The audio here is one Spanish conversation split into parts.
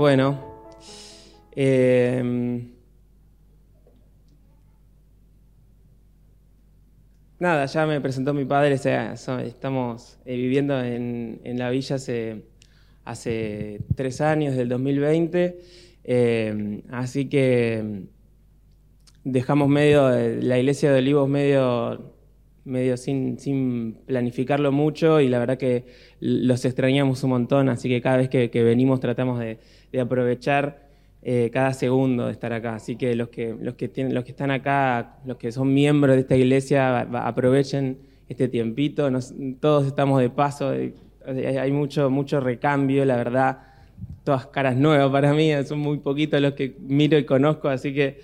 Bueno, eh, nada, ya me presentó mi padre, estamos eh, viviendo en, la villa hace, tres años, del 2020, eh, así que dejamos medio, eh, la iglesia de Olivos medio, medio sin, sin planificarlo mucho y la verdad que los extrañamos un montón, así que cada vez que, venimos tratamos de, de aprovechar eh, cada segundo de estar acá. Así que los que, los, que tienen, los que están acá, los que son miembros de esta iglesia, aprovechen este tiempito. Todos estamos de paso, hay mucho, mucho recambio, la verdad. Todas caras nuevas para mí, son muy poquitos los que miro y conozco, así que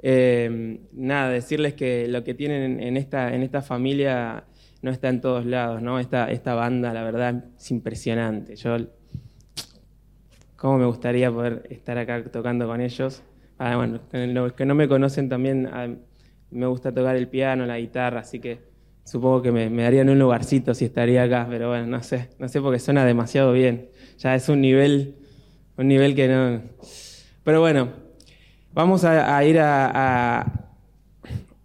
eh, nada, decirles que lo que tienen en esta, en esta familia no está en todos lados, ¿no? Esta, esta banda, la verdad, es impresionante. Yo cómo me gustaría poder estar acá tocando con ellos. Ah, bueno, los que no me conocen también ah, me gusta tocar el piano, la guitarra, así que supongo que me, me darían un lugarcito si estaría acá, pero bueno, no sé, no sé porque suena demasiado bien. Ya es un nivel, un nivel que no. Pero bueno, vamos a, ir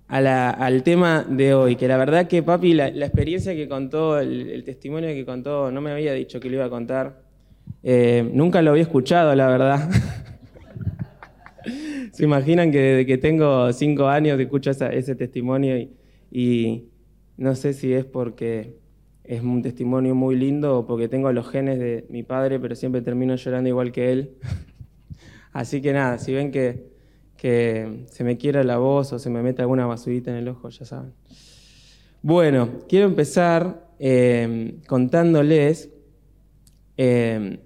al tema de hoy, que la verdad que papi, la, experiencia que contó, el, testimonio que contó, no me había dicho que lo iba a contar. Eh, nunca lo había escuchado, la verdad. Se imaginan que desde que tengo cinco años escucho ese testimonio y no sé si es porque es un testimonio muy lindo o porque tengo los genes de mi padre, pero siempre termino llorando igual que él. Así que nada, si ven que, que se me quiera la voz o se me mete alguna basurita en el ojo, ya saben. Bueno, quiero empezar eh, contándoles eh,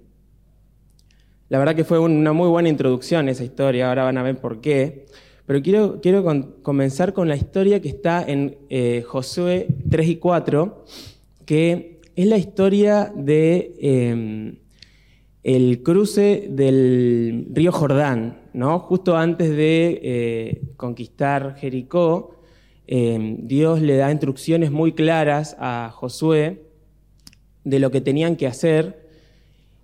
la verdad que fue una muy buena introducción esa historia, ahora van a ver por qué. Pero quiero, quiero comenzar con la historia que está en eh, Josué 3 y 4, que es la historia de el cruce del río Jordán, ¿no? Justo antes de eh, conquistar Jericó, eh, Dios le da instrucciones muy claras a Josué de lo que tenían que hacer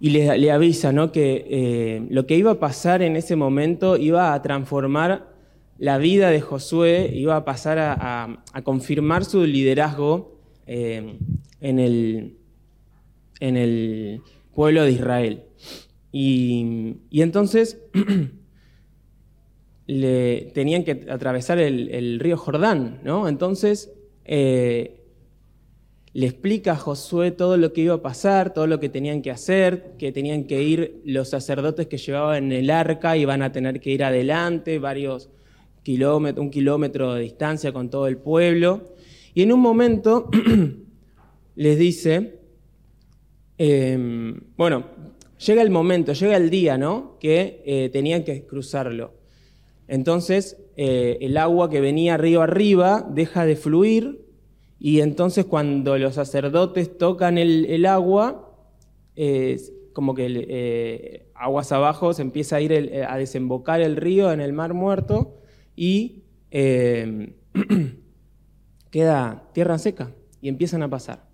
y le, avisa ¿no? que eh, lo que iba a pasar en ese momento iba a transformar la vida de Josué, iba a pasar a, a- confirmar su liderazgo en, el, en el pueblo de Israel. Y, entonces le, tenían que atravesar el, río Jordán, ¿no? Entonces eh, le explica a Josué todo lo que iba a pasar, todo lo que tenían que hacer, que tenían que ir los sacerdotes que llevaban el arca, iban a tener que ir adelante, varios kilómetros, un kilómetro de distancia con todo el pueblo. Y en un momento les dice, eh, bueno, llega el momento, llega el día, ¿no? Que eh, tenían que cruzarlo. Entonces, eh, el agua que venía río arriba deja de fluir y entonces cuando los sacerdotes tocan el, agua, como que eh, aguas abajo se empieza a ir a desembocar el río en el mar muerto y queda tierra seca y empiezan a pasar.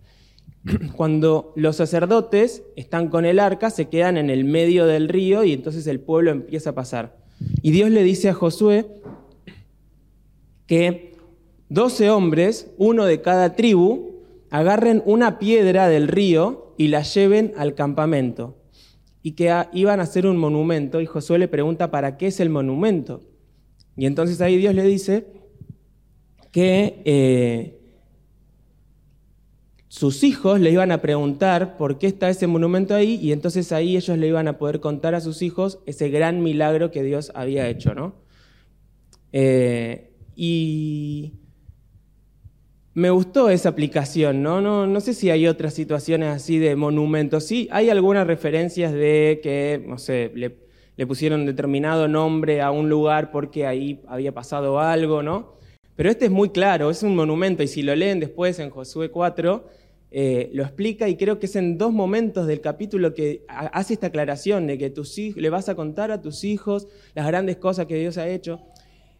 Cuando los sacerdotes están con el arca, se quedan en el medio del río y entonces el pueblo empieza a pasar. Y Dios le dice a Josué que 12 hombres, uno de cada tribu, agarren una piedra del río y la lleven al campamento. Y que iban a hacer un monumento y Josué le pregunta para qué es el monumento. Y entonces ahí Dios le dice que eh, sus hijos le iban a preguntar por qué está ese monumento ahí y entonces ahí ellos le iban a poder contar a sus hijos ese gran milagro que Dios había hecho, ¿no? Eh, y me gustó esa aplicación, ¿no? ¿no? No sé si hay otras situaciones así de monumentos. Sí, hay algunas referencias de que, no sé, le, le pusieron determinado nombre a un lugar porque ahí había pasado algo, ¿no? Pero este es muy claro, es un monumento y si lo leen después en Josué 4, eh, lo explica y creo que es en dos momentos del capítulo que ha- hace esta aclaración de que tus hij- le vas a contar a tus hijos las grandes cosas que Dios ha hecho.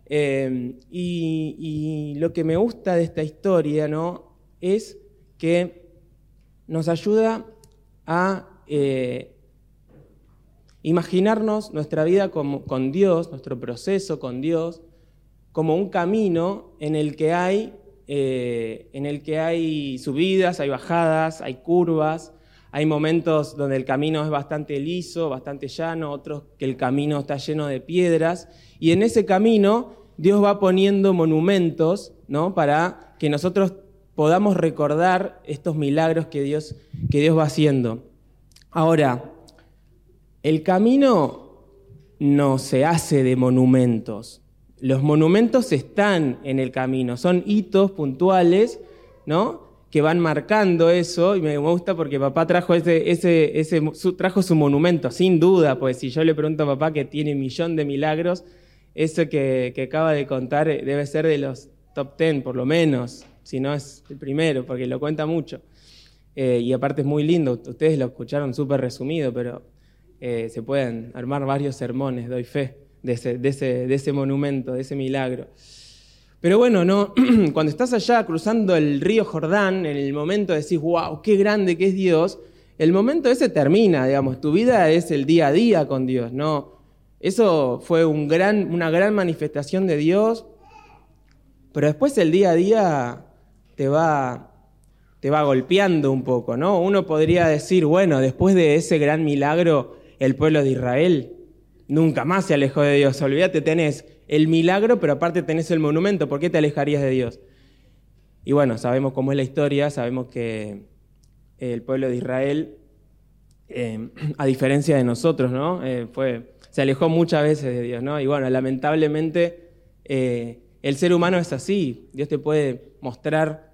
Eh, y, y lo que me gusta de esta historia ¿no? es que nos ayuda a eh, Imaginarnos nuestra vida con Dios, nuestro proceso con Dios, como un camino en el que hay, eh, en el que hay subidas, hay bajadas, hay curvas, hay momentos donde el camino es bastante liso, bastante llano, otros que el camino está lleno de piedras. Y en ese camino Dios va poniendo monumentos ¿no? para que nosotros podamos recordar estos milagros que Dios, que Dios va haciendo. Ahora, el camino no se hace de monumentos. Los monumentos están en el camino, son hitos puntuales, ¿no? que van marcando eso, y me gusta porque papá trajo, ese, ese, ese su, trajo su monumento, sin duda, pues si yo le pregunto a papá que tiene un millón de milagros, eso que, que, acaba de contar debe ser de los top ten, por lo menos, si no es el primero, porque lo cuenta mucho. Eh, y aparte es muy lindo, ustedes lo escucharon súper resumido, pero eh, se pueden armar varios sermones, doy fe, de ese, de ese, de ese monumento, de ese milagro. Pero bueno, no, cuando estás allá cruzando el río Jordán, en el momento de decir, wow, qué grande que es Dios, el momento ese termina, digamos, tu vida es el día a día con Dios, ¿no? Eso fue un gran, una gran manifestación de Dios, pero después el día a día te va, te va golpeando un poco, ¿no? Uno podría decir, bueno, después de ese gran milagro, el pueblo de Israel nunca más se alejó de Dios. Olvídate, tenés el milagro, pero aparte tenés el monumento. ¿Por qué te alejarías de Dios? Y bueno, sabemos cómo es la historia, sabemos que el pueblo de Israel, eh, a diferencia de nosotros, ¿no? Eh, fue, se alejó muchas veces de Dios, ¿no? Y bueno, lamentablemente eh, el ser humano es así. Dios te puede mostrar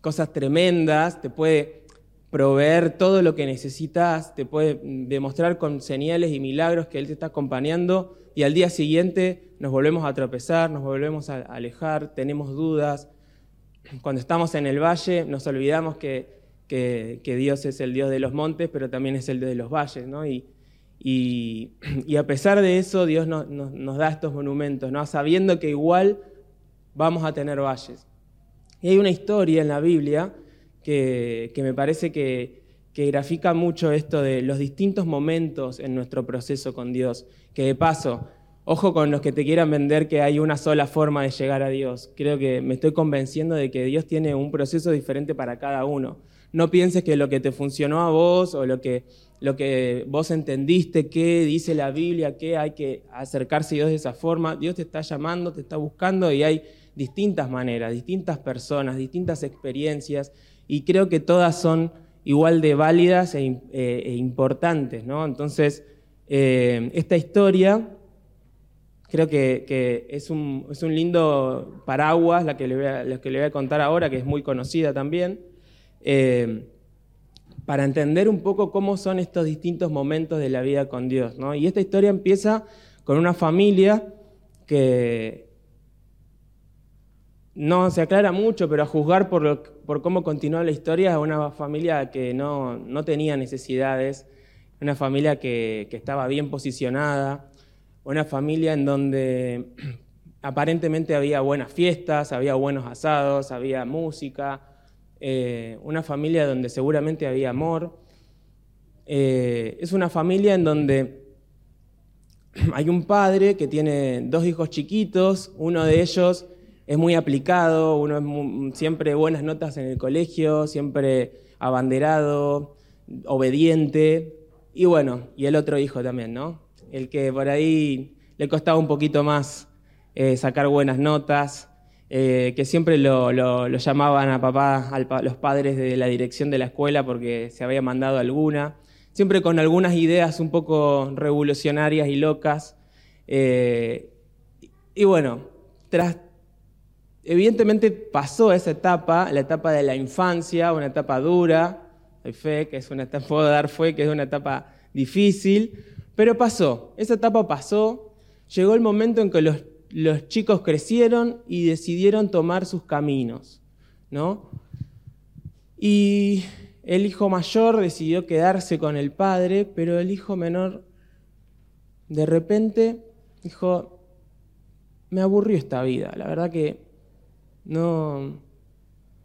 cosas tremendas, te puede proveer todo lo que necesitas, te puede demostrar con señales y milagros que Él te está acompañando y al día siguiente nos volvemos a tropezar, nos volvemos a alejar, tenemos dudas. Cuando estamos en el valle nos olvidamos que, que, Dios es el Dios de los montes, pero también es el Dios de los valles, ¿no? Y, y, a pesar de eso, Dios nos da estos monumentos, ¿no? sabiendo que igual vamos a tener valles. Y hay una historia en la Biblia que, me parece que, grafica mucho esto de los distintos momentos en nuestro proceso con Dios. Que de paso, ojo con los que te quieran vender que hay una sola forma de llegar a Dios. Creo que me estoy convenciendo de que Dios tiene un proceso diferente para cada uno. No pienses que lo que te funcionó a vos o lo que, lo que vos entendiste, que dice la Biblia, que hay que acercarse a Dios de esa forma. Dios te está llamando, te está buscando y hay distintas maneras, distintas personas, distintas experiencias y creo que todas son igual de válidas e, eh, e importantes. ¿no? Entonces, eh, esta historia creo que, es, un, es, un, lindo paraguas, la que, le voy a, que le voy a contar ahora, que es muy conocida también, eh, para entender un poco cómo son estos distintos momentos de la vida con Dios. ¿no? Y esta historia empieza con una familia que, no se aclara mucho, pero a juzgar por, por cómo continúa la historia, una familia que no, tenía necesidades, una familia que, estaba bien posicionada, una familia en donde aparentemente había buenas fiestas, había buenos asados, había música, eh, una familia donde seguramente había amor. Eh, es una familia en donde hay un padre que tiene dos hijos chiquitos, uno de ellos es muy aplicado, uno es siempre buenas notas en el colegio, siempre abanderado, obediente, y bueno, y el otro hijo también, ¿no? El que por ahí le costaba un poquito más eh, sacar buenas notas, eh, que siempre lo, llamaban a papá, a los padres de la dirección de la escuela porque se había mandado alguna, siempre con algunas ideas un poco revolucionarias y locas. Eh, y bueno, tras evidentemente pasó esa etapa, la etapa de la infancia, una etapa dura, hay fe, que es una etapa, puedo dar fe, que es una etapa difícil, pero pasó, esa etapa pasó, llegó el momento en que los, chicos crecieron y decidieron tomar sus caminos, ¿no? Y el hijo mayor decidió quedarse con el padre, pero el hijo menor de repente dijo, me aburrió esta vida, la verdad que no,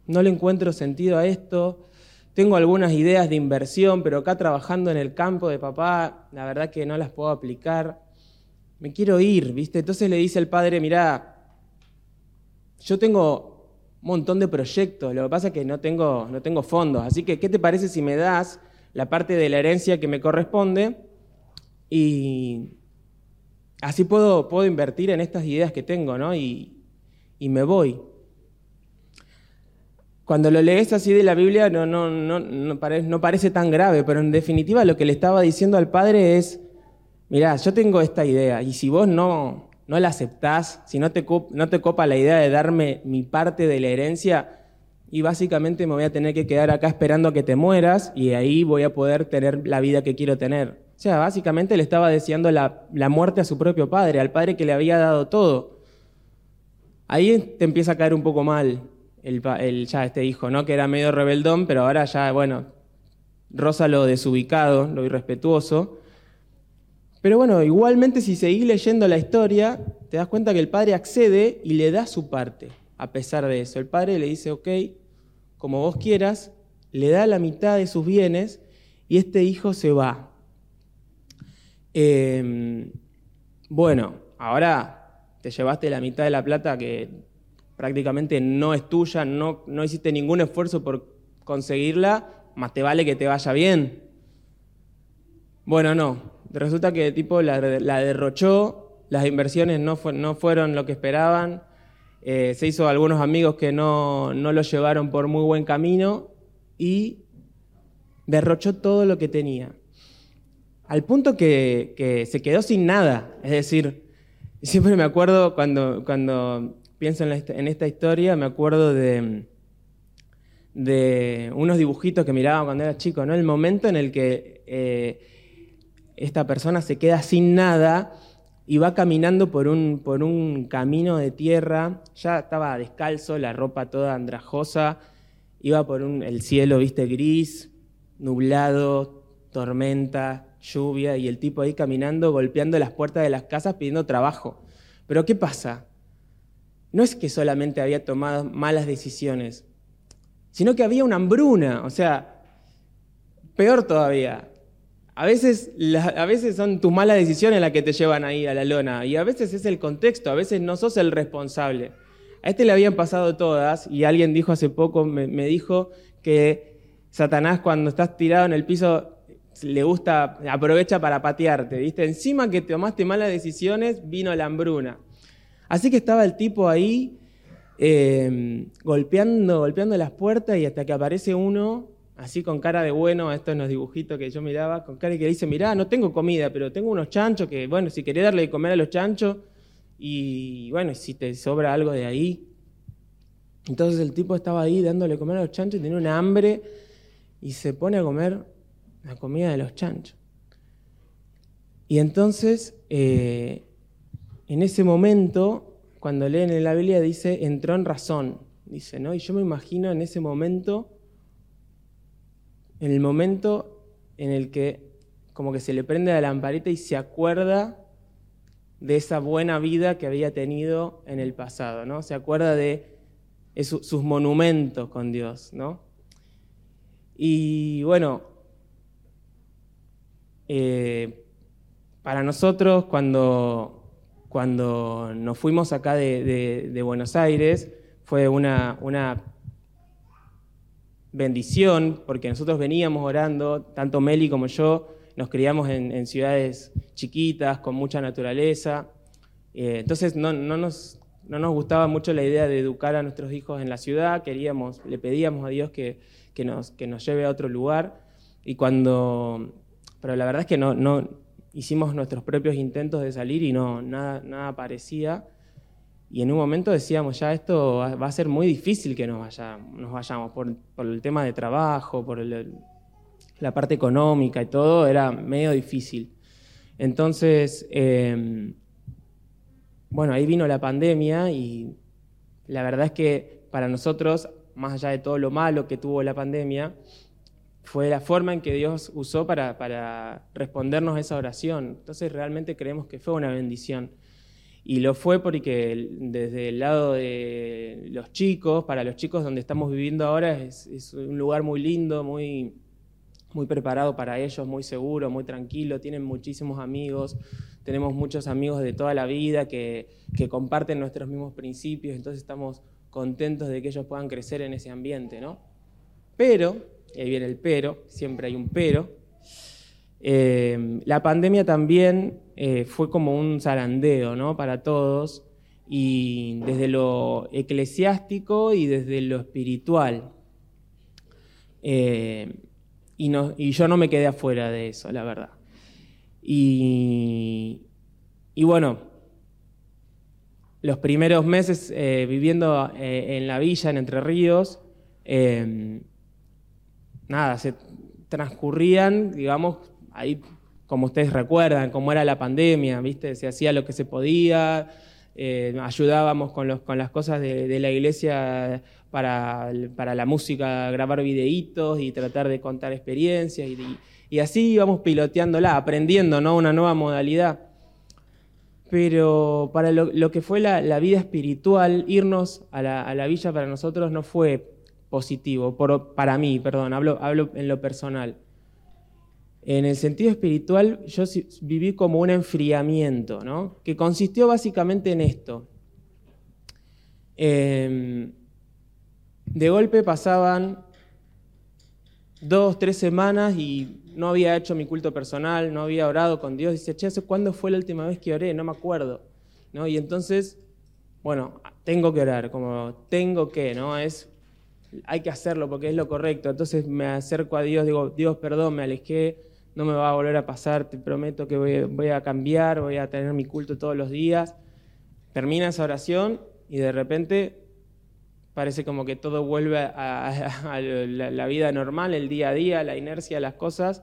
no le encuentro sentido a esto, tengo algunas ideas de inversión, pero acá trabajando en el campo de papá, la verdad que no las puedo aplicar. Me quiero ir, ¿viste? Entonces le dice el padre, mirá, yo tengo un montón de proyectos, lo que pasa es que no tengo, no tengo fondos, así que, ¿qué te parece si me das la parte de la herencia que me corresponde y así puedo, puedo invertir en estas ideas que tengo, ¿no? Y, y me voy. Cuando lo lees así de la Biblia no, no, no, no, parece, tan grave, pero en definitiva lo que le estaba diciendo al padre es, mirá, yo tengo esta idea y si vos no, no la aceptás, si no te, no copa la idea de darme mi parte de la herencia, y básicamente me voy a tener que quedar acá esperando a que te mueras y ahí voy a poder tener la vida que quiero tener. O sea, básicamente le estaba deseando la, la muerte a su propio padre, al padre que le había dado todo. Ahí te empieza a caer un poco mal el, ya este hijo, ¿no? Que era medio rebeldón, pero ahora ya, bueno, rosa lo desubicado, lo irrespetuoso. Pero bueno, igualmente si seguís leyendo la historia, te das cuenta que el padre accede y le da su parte, a pesar de eso. El padre le dice, ok, como vos quieras, le da la mitad de sus bienes y este hijo se va. Em, bueno, ahora te llevaste la mitad de la plata que prácticamente no es tuya, no, no hiciste ningún esfuerzo por conseguirla, más te vale que te vaya bien. Bueno, no. Resulta que tipo la, derrochó, las inversiones no, no, fueron lo que esperaban, eh, se hizo algunos amigos que no, no lo llevaron por muy buen camino y derrochó todo lo que tenía. Al punto que, que se quedó sin nada. Es decir, siempre me acuerdo cuando, cuando pienso en, esta historia, me acuerdo de, de unos dibujitos que miraba cuando era chico, ¿no? El momento en el que eh, esta persona se queda sin nada y va caminando por un, por un camino de tierra, ya estaba descalzo, la ropa toda andrajosa, iba por un, el cielo, viste, gris, nublado, tormenta, lluvia, y el tipo ahí caminando, golpeando las puertas de las casas pidiendo trabajo. Pero ¿qué pasa? No es que solamente había tomado malas decisiones, sino que había una hambruna, o sea, peor todavía. A veces, a veces son tus malas decisiones las que te llevan ahí a la lona, y a veces es el contexto, a veces no sos el responsable. A este le habían pasado todas, y alguien dijo hace poco, me, me dijo que Satanás cuando estás tirado en el piso le gusta, aprovecha para patearte, ¿viste? Encima que tomaste malas decisiones, vino la hambruna. Así que estaba el tipo ahí em, golpeando, golpeando las puertas y hasta que aparece uno, así con cara de bueno, estos son los dibujitos que yo miraba, con cara que dice, mirá, no tengo comida, pero tengo unos chanchos que, bueno, si querés darle de comer a los chanchos, y bueno, si te sobra algo de ahí. Entonces el tipo estaba ahí dándole comer a los chanchos y tenía una hambre y se pone a comer la comida de los chanchos. Y entonces eh, en ese momento, cuando leen en la Biblia, dice, entró en razón. Dice, ¿no? Y yo me imagino en ese momento, en el momento en el que como que se le prende la lamparita y se acuerda de esa buena vida que había tenido en el pasado, ¿no? Se acuerda de sus monumentos con Dios, ¿no? Y bueno, eh, para nosotros cuando cuando nos fuimos acá de, Buenos Aires, fue una, bendición, porque nosotros veníamos orando, tanto Meli como yo, nos criamos en, ciudades chiquitas, con mucha naturaleza. Eh, entonces no, nos, gustaba mucho la idea de educar a nuestros hijos en la ciudad, queríamos, le pedíamos a Dios que, nos, que nos lleve a otro lugar. Y cuando, pero la verdad es que no, no, hicimos nuestros propios intentos de salir y no, nada, nada aparecía. Y en un momento decíamos, ya esto va a ser muy difícil que nos, nos vayamos por, el tema de trabajo, por la parte económica y todo, era medio difícil. Entonces, em, bueno, ahí vino la pandemia y la verdad es que para nosotros, más allá de todo lo malo que tuvo la pandemia, fue la forma en que Dios usó para, para respondernos esa oración. Entonces realmente creemos que fue una bendición. Y lo fue porque desde el lado de los chicos, para los chicos donde estamos viviendo ahora, es, un lugar muy lindo, muy, muy preparado para ellos, muy seguro, muy tranquilo, tienen muchísimos amigos, tenemos muchos amigos de toda la vida que, que comparten nuestros mismos principios, entonces estamos contentos de que ellos puedan crecer en ese ambiente, ¿no? Pero, ahí viene el pero, siempre hay un pero, eh, la pandemia también eh, fue como un zarandeo ¿no? para todos, y desde lo eclesiástico y desde lo espiritual. Eh, y, y, yo no me quedé afuera de eso, la verdad. Y, y bueno, los primeros meses viviendo en la villa, en Entre Ríos, nada, se transcurrían, digamos, ahí, como ustedes recuerdan, cómo era la pandemia, ¿viste? Se hacía lo que se podía, eh, ayudábamos con, los, con, las cosas de, la iglesia para, para, la música, grabar videitos y tratar de contar experiencias, y, así íbamos piloteándola, aprendiendo ¿no? una nueva modalidad. Pero para lo, que fue la, vida espiritual, irnos a la, a la, villa para nosotros no fue positivo, para mí, perdón, hablo, hablo en lo personal. En el sentido espiritual, yo viví como un enfriamiento, ¿no? que consistió básicamente en esto. Em, de golpe pasaban dos, tres semanas y no había hecho mi culto personal, no había orado con Dios. Dice, che, ¿cuándo fue la última vez que oré? No me acuerdo. ¿No? Y entonces, bueno, tengo que orar, como tengo que, ¿no? Es, hay que hacerlo porque es lo correcto. Entonces me acerco a Dios, digo, Dios, perdón, me alejé, no me va a volver a pasar, te prometo que voy, a cambiar, voy a tener mi culto todos los días. Termina esa oración y de repente parece como que todo vuelve a, la, vida normal, el día a día, la inercia las cosas.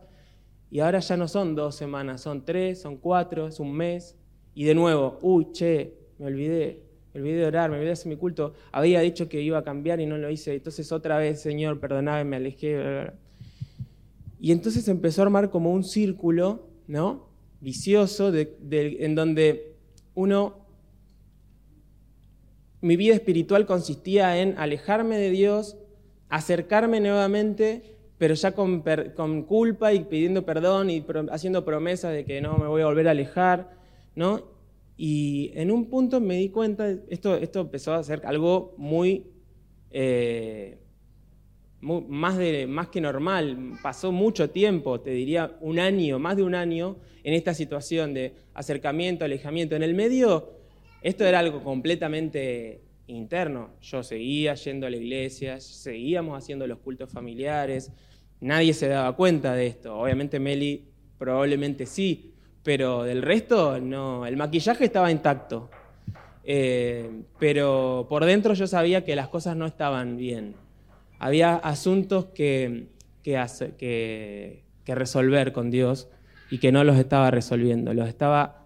Y ahora ya no son dos semanas, son tres, son cuatro, es un mes. Y de nuevo, uy, che, me olvidé, me olvidé de orar, me olvidé de hacer mi culto. Había dicho que iba a cambiar y no lo hice. Entonces otra vez, Señor, perdoname, me alejé. Y entonces empezó a armar como un círculo, ¿no? Vicioso, en donde uno, mi vida espiritual consistía en alejarme de Dios, acercarme nuevamente, pero ya con, con culpa y pidiendo perdón y haciendo promesas de que no me voy a volver a alejar, ¿no? Y en un punto me di cuenta, esto, esto empezó a ser algo muy eh, más, de, más que normal, pasó mucho tiempo, te diría un año, más de un año, en esta situación de acercamiento, alejamiento. En el medio, esto era algo completamente interno. Yo seguía yendo a la iglesia, seguíamos haciendo los cultos familiares, nadie se daba cuenta de esto. Obviamente Meli probablemente sí, pero del resto no, el maquillaje estaba intacto. Eh, pero por dentro yo sabía que las cosas no estaban bien había asuntos que, que, resolver con Dios y que no los estaba resolviendo, los estaba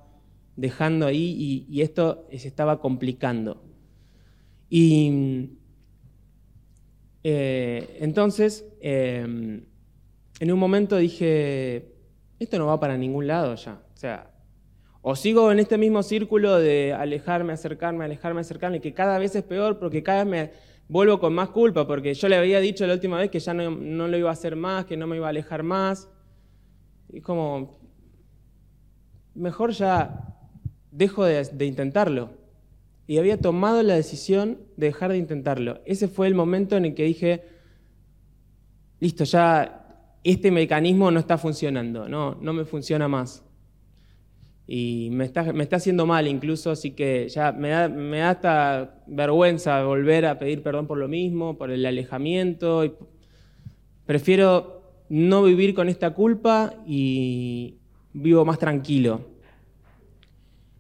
dejando ahí y, esto se estaba complicando. Y eh, entonces, em, en un momento dije, esto no va para ningún lado ya. Sea, o sigo en este mismo círculo de alejarme, acercarme, alejarme, acercarme, que cada vez es peor porque cada vez me vuelvo con más culpa porque yo le había dicho la última vez que ya no, lo iba a hacer más, que no me iba a alejar más. Y como, mejor ya dejo de, de intentarlo. Y había tomado la decisión de dejar de intentarlo. Ese fue el momento en el que dije, listo, ya este mecanismo no está funcionando, no, no me funciona más y me está, me está haciendo mal incluso, así que ya me da, me da hasta vergüenza volver a pedir perdón por lo mismo, por el alejamiento. Prefiero no vivir con esta culpa y vivo más tranquilo.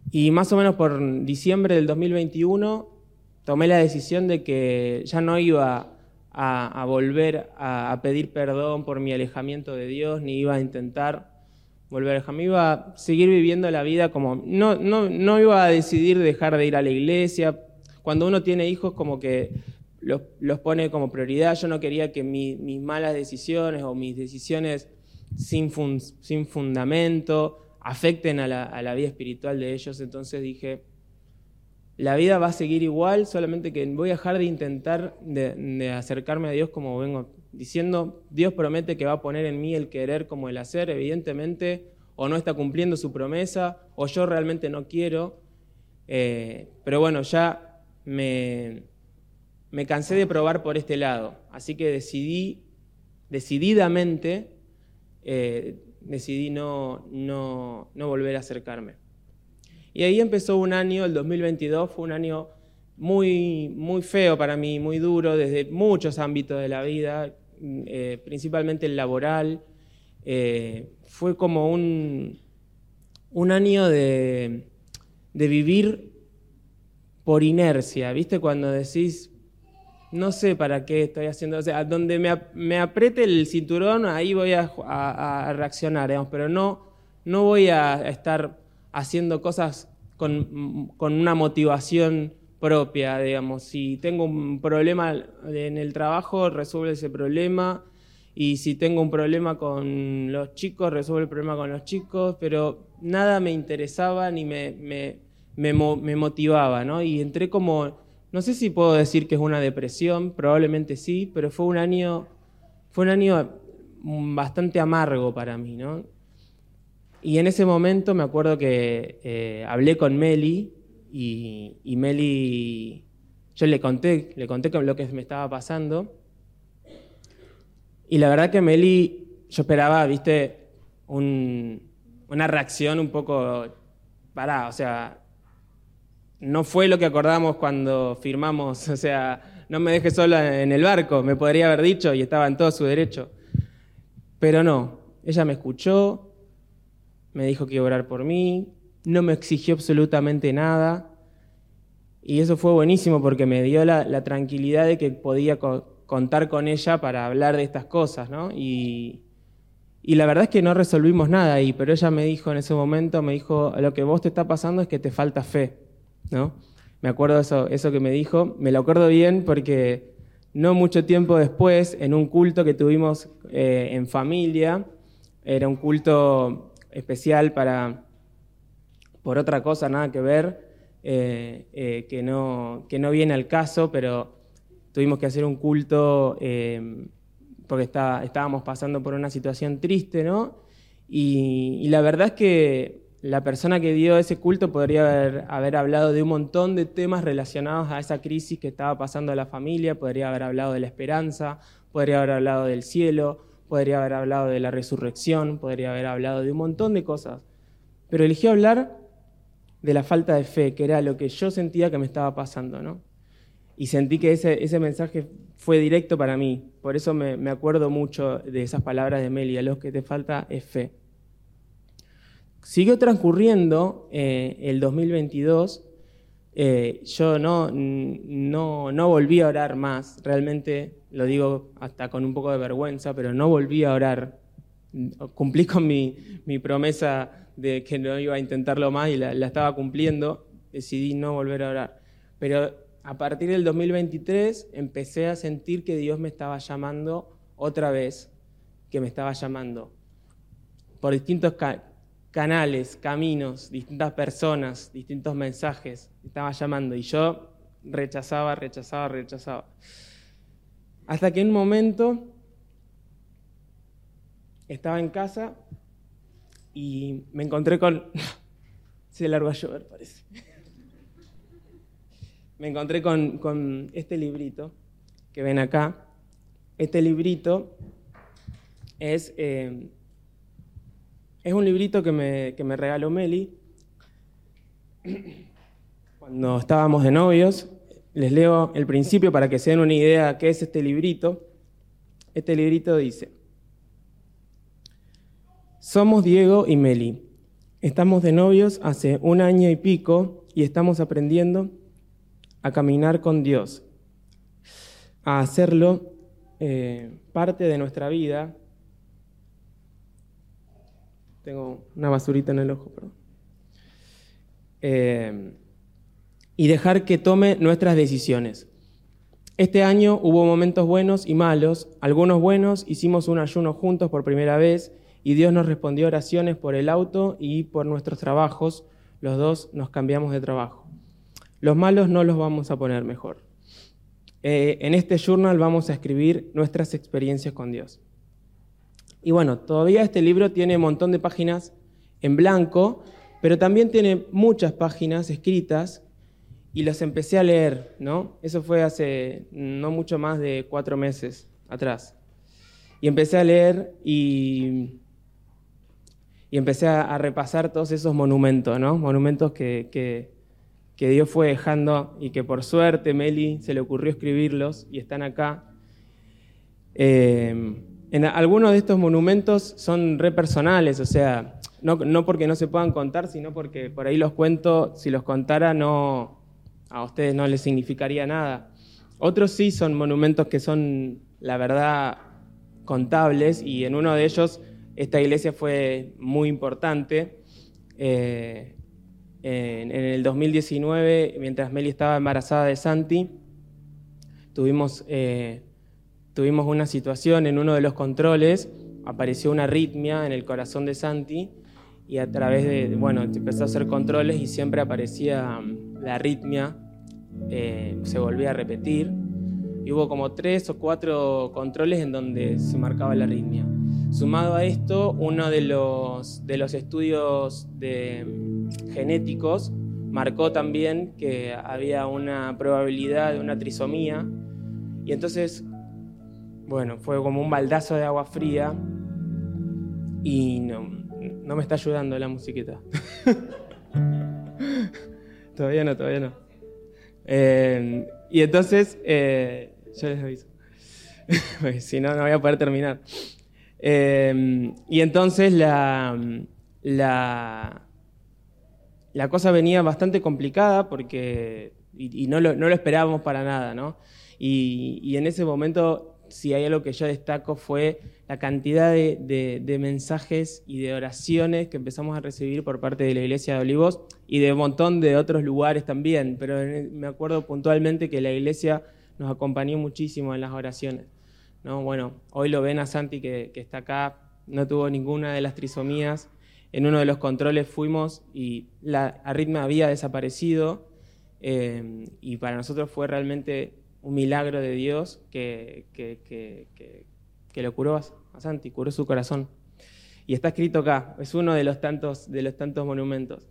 Y más o menos por diciembre del 2021 tomé la decisión de que ya no iba a, volver a pedir perdón por mi alejamiento de Dios, ni iba a intentar volver a iba a seguir viviendo la vida como, no, no, no iba a decidir dejar de ir a la iglesia. Cuando uno tiene hijos como que los, los pone como prioridad, yo no quería que mis malas decisiones o mis decisiones sin, sin fundamento afecten a la, a la, vida espiritual de ellos, entonces dije, la vida va a seguir igual, solamente que voy a dejar de intentar de, acercarme a Dios como vengo diciendo. Dios promete que va a poner en mí el querer como el hacer, evidentemente, o no está cumpliendo su promesa, o yo realmente no quiero. Eh, pero bueno, ya me, me cansé de probar por este lado, así que decidí, decididamente, eh, decidí no, no, no volver a acercarme. Y ahí empezó un año, el 2022 fue un año muy, muy feo para mí, muy duro desde muchos ámbitos de la vida, eh, principalmente el laboral. Eh, fue como un, un año de, de, vivir por inercia, ¿viste? Cuando decís, no sé para qué estoy haciendo, o sea, donde me, me apriete el cinturón, ahí voy a, reaccionar, pero no, no voy a estar haciendo cosas con, una motivación propia, digamos. Si tengo un problema en el trabajo, resuelve ese problema. Y si tengo un problema con los chicos, resuelve el problema con los chicos. Pero nada me interesaba ni me, me, me, motivaba, ¿no? Y entré como, no sé si puedo decir que es una depresión, probablemente sí, pero fue un año, fue un año bastante amargo para mí, ¿no? Y en ese momento me acuerdo que eh, hablé con Meli y, Meli, yo le conté, le conté lo que me estaba pasando. Y la verdad que Meli, yo esperaba, viste, una reacción un poco parada, o sea, no fue lo que acordamos cuando firmamos, o sea, no me dejes sola en el barco, me podría haber dicho y estaba en todo su derecho. Pero no, ella me escuchó, me dijo que iba a orar por mí, no me exigió absolutamente nada. Y eso fue buenísimo porque me dio la, tranquilidad de que podía contar con ella para hablar de estas cosas, ¿no? Y, la verdad es que no resolvimos nada ahí, pero ella me dijo en ese momento, me dijo, lo que vos te está pasando es que te falta fe, ¿no? Me acuerdo eso, eso que me dijo, me lo acuerdo bien porque no mucho tiempo después, en un culto que tuvimos eh, en familia, era un culto especial para, por otra cosa, nada que ver, eh, eh, que, no, que no viene al caso, pero tuvimos que hacer un culto eh, porque estábamos pasando por una situación triste, ¿no? Y, la verdad es que la persona que dio ese culto podría haber, haber, hablado de un montón de temas relacionados a esa crisis que estaba pasando a la familia, podría haber hablado de la esperanza, podría haber hablado del cielo, podría haber hablado de la resurrección, podría haber hablado de un montón de cosas, pero eligió hablar de la falta de fe, que era lo que yo sentía que me estaba pasando, ¿no? Y sentí que ese, ese mensaje fue directo para mí, por eso me, acuerdo mucho de esas palabras de Melia, lo que te falta es fe. Siguió transcurriendo eh, el 2022, eh, yo no, no, no volví a orar más, realmente lo digo hasta con un poco de vergüenza, pero no volví a orar. Cumplí con mi, promesa de que no iba a intentarlo más y la, estaba cumpliendo, decidí no volver a orar. Pero a partir del 2023 empecé a sentir que Dios me estaba llamando otra vez, que me estaba llamando por distintos canales, caminos, distintas personas, distintos mensajes, me estaba llamando y yo rechazaba, rechazaba, rechazaba. Hasta que en un momento estaba en casa y me encontré con... Se largó a llover, parece. Me encontré con, este librito que ven acá. Este librito es, eh, es un librito que me, que me regaló Meli cuando estábamos de novios les leo el principio para que se den una idea de qué es este librito. Este librito dice, somos Diego y Meli. Estamos de novios hace un año y pico y estamos aprendiendo a caminar con Dios, a hacerlo eh, parte de nuestra vida. Tengo una basurita en el ojo, perdón. Eh, y dejar que tome nuestras decisiones. Este año hubo momentos buenos y malos, algunos buenos, hicimos un ayuno juntos por primera vez y Dios nos respondió oraciones por el auto y por nuestros trabajos, los dos nos cambiamos de trabajo. los malos no los vamos a poner mejor. Eh, en este journal vamos a escribir nuestras experiencias con Dios. Y bueno, todavía este libro tiene un montón de páginas en blanco, pero también tiene muchas páginas escritas y las empecé a leer, ¿no? Eso fue hace no mucho más de cuatro meses atrás. Y empecé a leer y, y empecé a, repasar todos esos monumentos, ¿no? Monumentos que, que, Dios fue dejando y que por suerte Meli se le ocurrió escribirlos y están acá. Eh, en algunos de estos monumentos son re personales, o sea, no, no, porque no se puedan contar, sino porque por ahí los cuento, si los contara no, a ustedes no les significaría nada. Otros sí son monumentos que son, la verdad, contables y en uno de ellos esta iglesia fue muy importante. Eh, en, el 2019, mientras Meli estaba embarazada de Santi, tuvimos, eh, tuvimos una situación en uno de los controles, apareció una arritmia en el corazón de Santi y a través de, bueno, empezó a hacer controles y siempre aparecía mm, la arritmia, eh, se volvía a repetir y hubo como tres o cuatro controles en donde se marcaba la arritmia. Sumado a esto, uno de los, de los estudios de, genéticos marcó también que había una probabilidad de una trisomía y entonces, bueno, fue como un baldazo de agua fría y no, no me está ayudando la musiquita. todavía no, todavía no. Eh, y entonces, eh, yo les aviso. si no, no voy a poder terminar. Eh, y entonces la, la, cosa venía bastante complicada porque, y, no, lo, no, lo, esperábamos para nada, ¿no? Y, y, en ese momento, si hay algo que yo destaco fue la cantidad de, de, de, mensajes y de oraciones que empezamos a recibir por parte de la iglesia de Olivos y de un montón de otros lugares también, pero me acuerdo puntualmente que la iglesia nos acompañó muchísimo en las oraciones. ¿No? Bueno, hoy lo ven a Santi que, está acá, no tuvo ninguna de las trisomías. En uno de los controles fuimos y la arritmia había desaparecido eh, y para nosotros fue realmente un milagro de Dios que, que, lo curó a Santi, curó su corazón. Y está escrito acá, es uno de los tantos, de los tantos monumentos.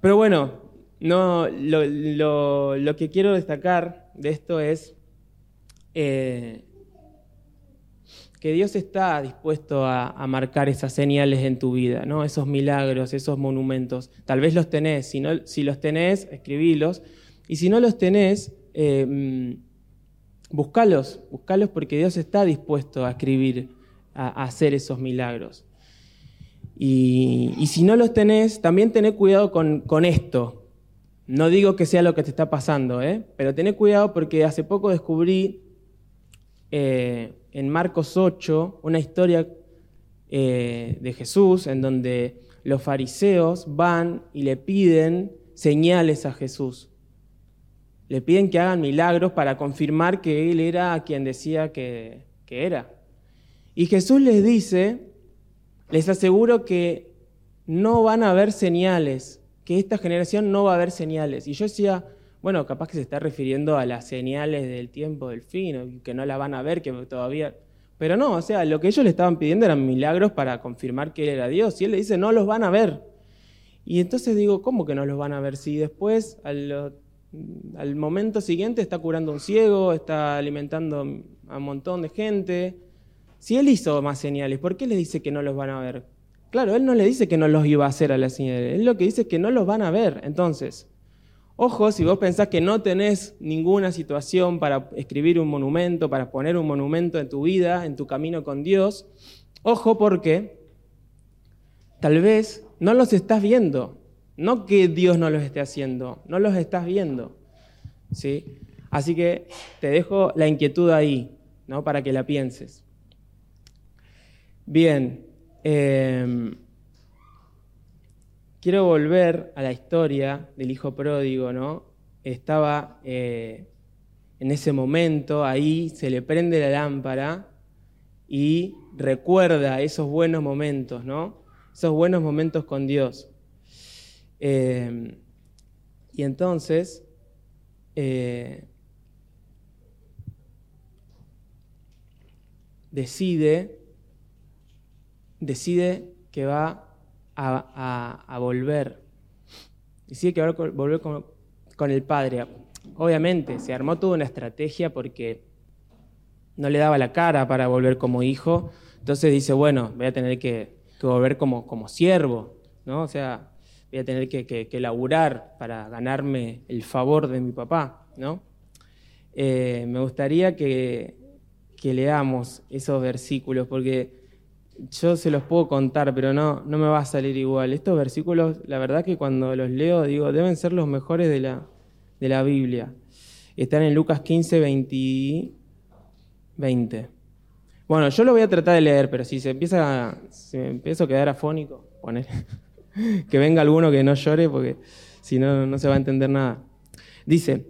Pero bueno, no, lo, que quiero destacar de esto es eh, que Dios está dispuesto a, marcar esas señales en tu vida, ¿no? esos milagros, esos monumentos. Tal vez los tenés, si, si los tenés, escribílos. Y si no los tenés, eh, buscalos, buscalos porque Dios está dispuesto a escribir, a, hacer esos milagros. Y, si no los tenés, también tené cuidado con, esto, no digo que sea lo que te está pasando, ¿eh? pero ten cuidado porque hace poco descubrí eh, en Marcos 8 una historia eh, de Jesús en donde los fariseos van y le piden señales a Jesús. Le piden que hagan milagros para confirmar que Él era quien decía que, que era. Y Jesús les dice, les aseguro que no van a haber señales que esta generación no va a haber señales. Y yo decía, bueno, capaz que se está refiriendo a las señales del tiempo del fin, que no la van a ver, que todavía... Pero no, o sea, lo que ellos le estaban pidiendo eran milagros para confirmar que Él era Dios. Y Él le dice, no los van a ver. Y entonces digo, ¿cómo que no los van a ver? Si después, al, momento siguiente, está curando un ciego, está alimentando a un montón de gente. Si Él hizo más señales, ¿por qué le dice que no los van a ver? Claro, él no le dice que no los iba a hacer a la señales, él lo que dice es que no los van a ver. Entonces, ojo, si vos pensás que no tenés ninguna situación para escribir un monumento, para poner un monumento en tu vida, en tu camino con Dios, ojo porque tal vez no los estás viendo. No que Dios no los esté haciendo, no los estás viendo. ¿sí? Así que te dejo la inquietud ahí, ¿no? para que la pienses. Bien, Em, quiero volver a la historia del hijo pródigo, ¿no? Estaba eh, en ese momento, ahí se le prende la lámpara y recuerda esos buenos momentos, ¿no? Esos buenos momentos con Dios. Em, y entonces eh, decide, decide que va a, volver. Decide que va a volver con, el padre. Obviamente, se armó toda una estrategia porque no le daba la cara para volver como hijo. Entonces dice, bueno, voy a tener que, volver como, como siervo, ¿no? O sea, voy a tener que, que, laburar para ganarme el favor de mi papá, ¿no? Eh, me gustaría que, que leamos esos versículos, porque yo se los puedo contar, pero no, no me va a salir igual. Estos versículos, la verdad que cuando los leo, digo, deben ser los mejores de la, de la Biblia. Están en Lucas 15, 20, 20. Bueno, yo lo voy a tratar de leer, pero si se empieza, si me empiezo a quedar afónico, poner, que venga alguno que no llore, porque si no, no se va a entender nada. Dice,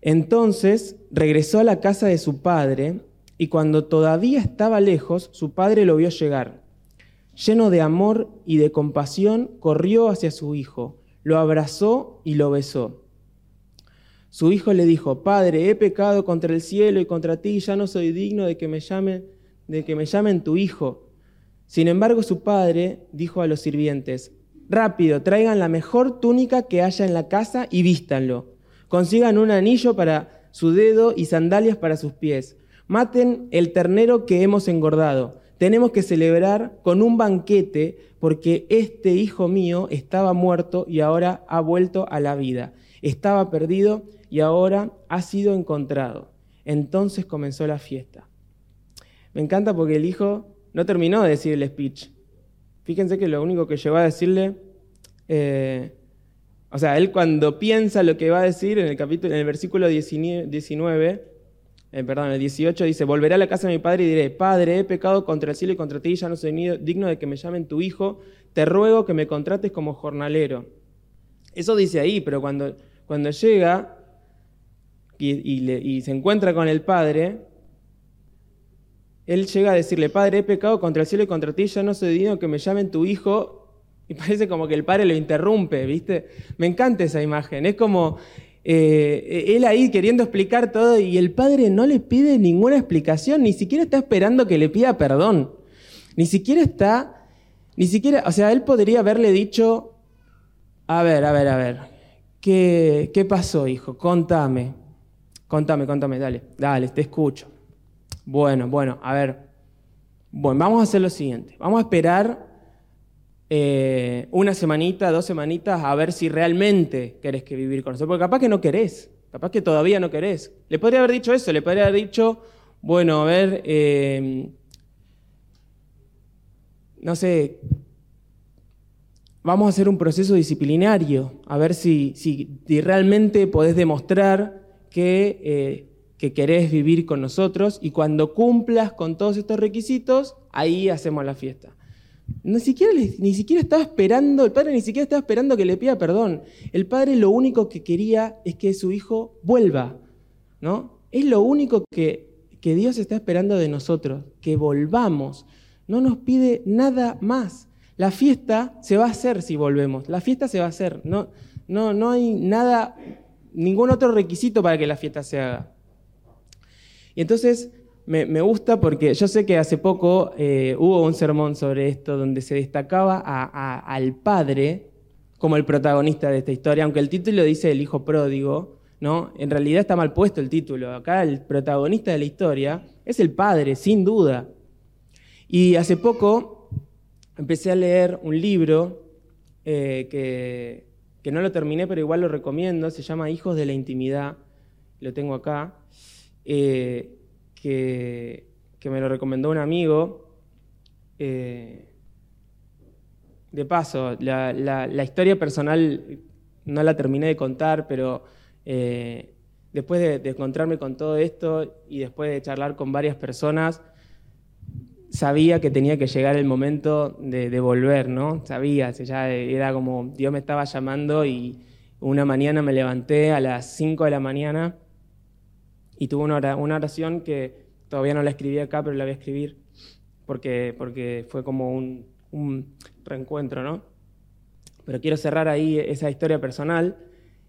entonces regresó a la casa de su padre y cuando todavía estaba lejos, su padre lo vio llegar. Lleno de amor y de compasión, corrió hacia su hijo, lo abrazó y lo besó. Su hijo le dijo, Padre, he pecado contra el cielo y contra ti, ya no soy digno de que me llamen, de que me llamen tu hijo. Sin embargo, su padre dijo a los sirvientes, Rápido, traigan la mejor túnica que haya en la casa y vístanlo. Consigan un anillo para su dedo y sandalias para sus pies. Maten el ternero que hemos engordado. Tenemos que celebrar con un banquete porque este hijo mío estaba muerto y ahora ha vuelto a la vida. Estaba perdido y ahora ha sido encontrado. Entonces comenzó la fiesta. Me encanta porque el hijo no terminó de decir el speech. Fíjense que lo único que llegó a decirle, eh, o sea, él cuando piensa lo que va a decir en el capítulo, en el versículo 19, eh, perdón, el 18 dice, volveré a la casa de mi padre y diré, Padre, he pecado contra el cielo y contra ti, ya no soy digno de que me llamen tu hijo, te ruego que me contrates como jornalero. Eso dice ahí, pero cuando, cuando llega y, se encuentra con el Padre, él llega a decirle, Padre, he pecado contra el cielo y contra ti, ya no soy digno que me llamen tu hijo. Y parece como que el padre lo interrumpe, ¿viste? Me encanta esa imagen. Es como eh, él ahí queriendo explicar todo y el padre no le pide ninguna explicación, ni siquiera está esperando que le pida perdón. Ni siquiera está, ni siquiera, o sea, él podría haberle dicho, a ver, a ver, a ver, ¿qué, qué pasó, hijo? Contame. Contame, contame, dale, dale, te escucho. Bueno, bueno, a ver. Bueno, vamos a hacer lo siguiente. Vamos a esperar eh, una semanita, dos semanitas, a ver si realmente querés que vivir con nosotros. Porque capaz que no querés, capaz que todavía no querés. Le podría haber dicho eso, le podría haber dicho, bueno, a ver, eh, no sé, vamos a hacer un proceso disciplinario, a ver si, si realmente podés demostrar eh, que, querés vivir con nosotros y cuando cumplas con todos estos requisitos, ahí hacemos la fiesta. Ni siquiera, ni siquiera estaba esperando, el padre ni siquiera estaba esperando que le pida perdón. El padre lo único que quería es que su hijo vuelva, ¿no? Es lo único que, que Dios está esperando de nosotros, que volvamos. No nos pide nada más. La fiesta se va a hacer si volvemos. La fiesta se va a hacer. No, no, no hay nada ningún otro requisito para que la fiesta se haga. Y entonces me, gusta porque yo sé que hace poco eh, hubo un sermón sobre esto donde se destacaba al padre como el protagonista de esta historia, aunque el título dice el hijo pródigo, ¿no? En realidad está mal puesto el título. Acá el protagonista de la historia es el padre, sin duda. Y hace poco empecé a leer un libro eh, que, no lo terminé, pero igual lo recomiendo, se llama Hijos de la Intimidad, lo tengo acá, eh, que, me lo recomendó un amigo. Eh, de paso, la, historia personal no la terminé de contar, pero eh, después de, de encontrarme con todo esto y después de charlar con varias personas, sabía que tenía que llegar el momento de, volver, ¿no? Sabía, ya era como Dios me estaba llamando y una mañana me levanté a las 5 de la mañana y tuve una oración que todavía no la escribí acá, pero la voy a escribir porque, porque fue como un, un reencuentro, ¿no? Pero quiero cerrar ahí esa historia personal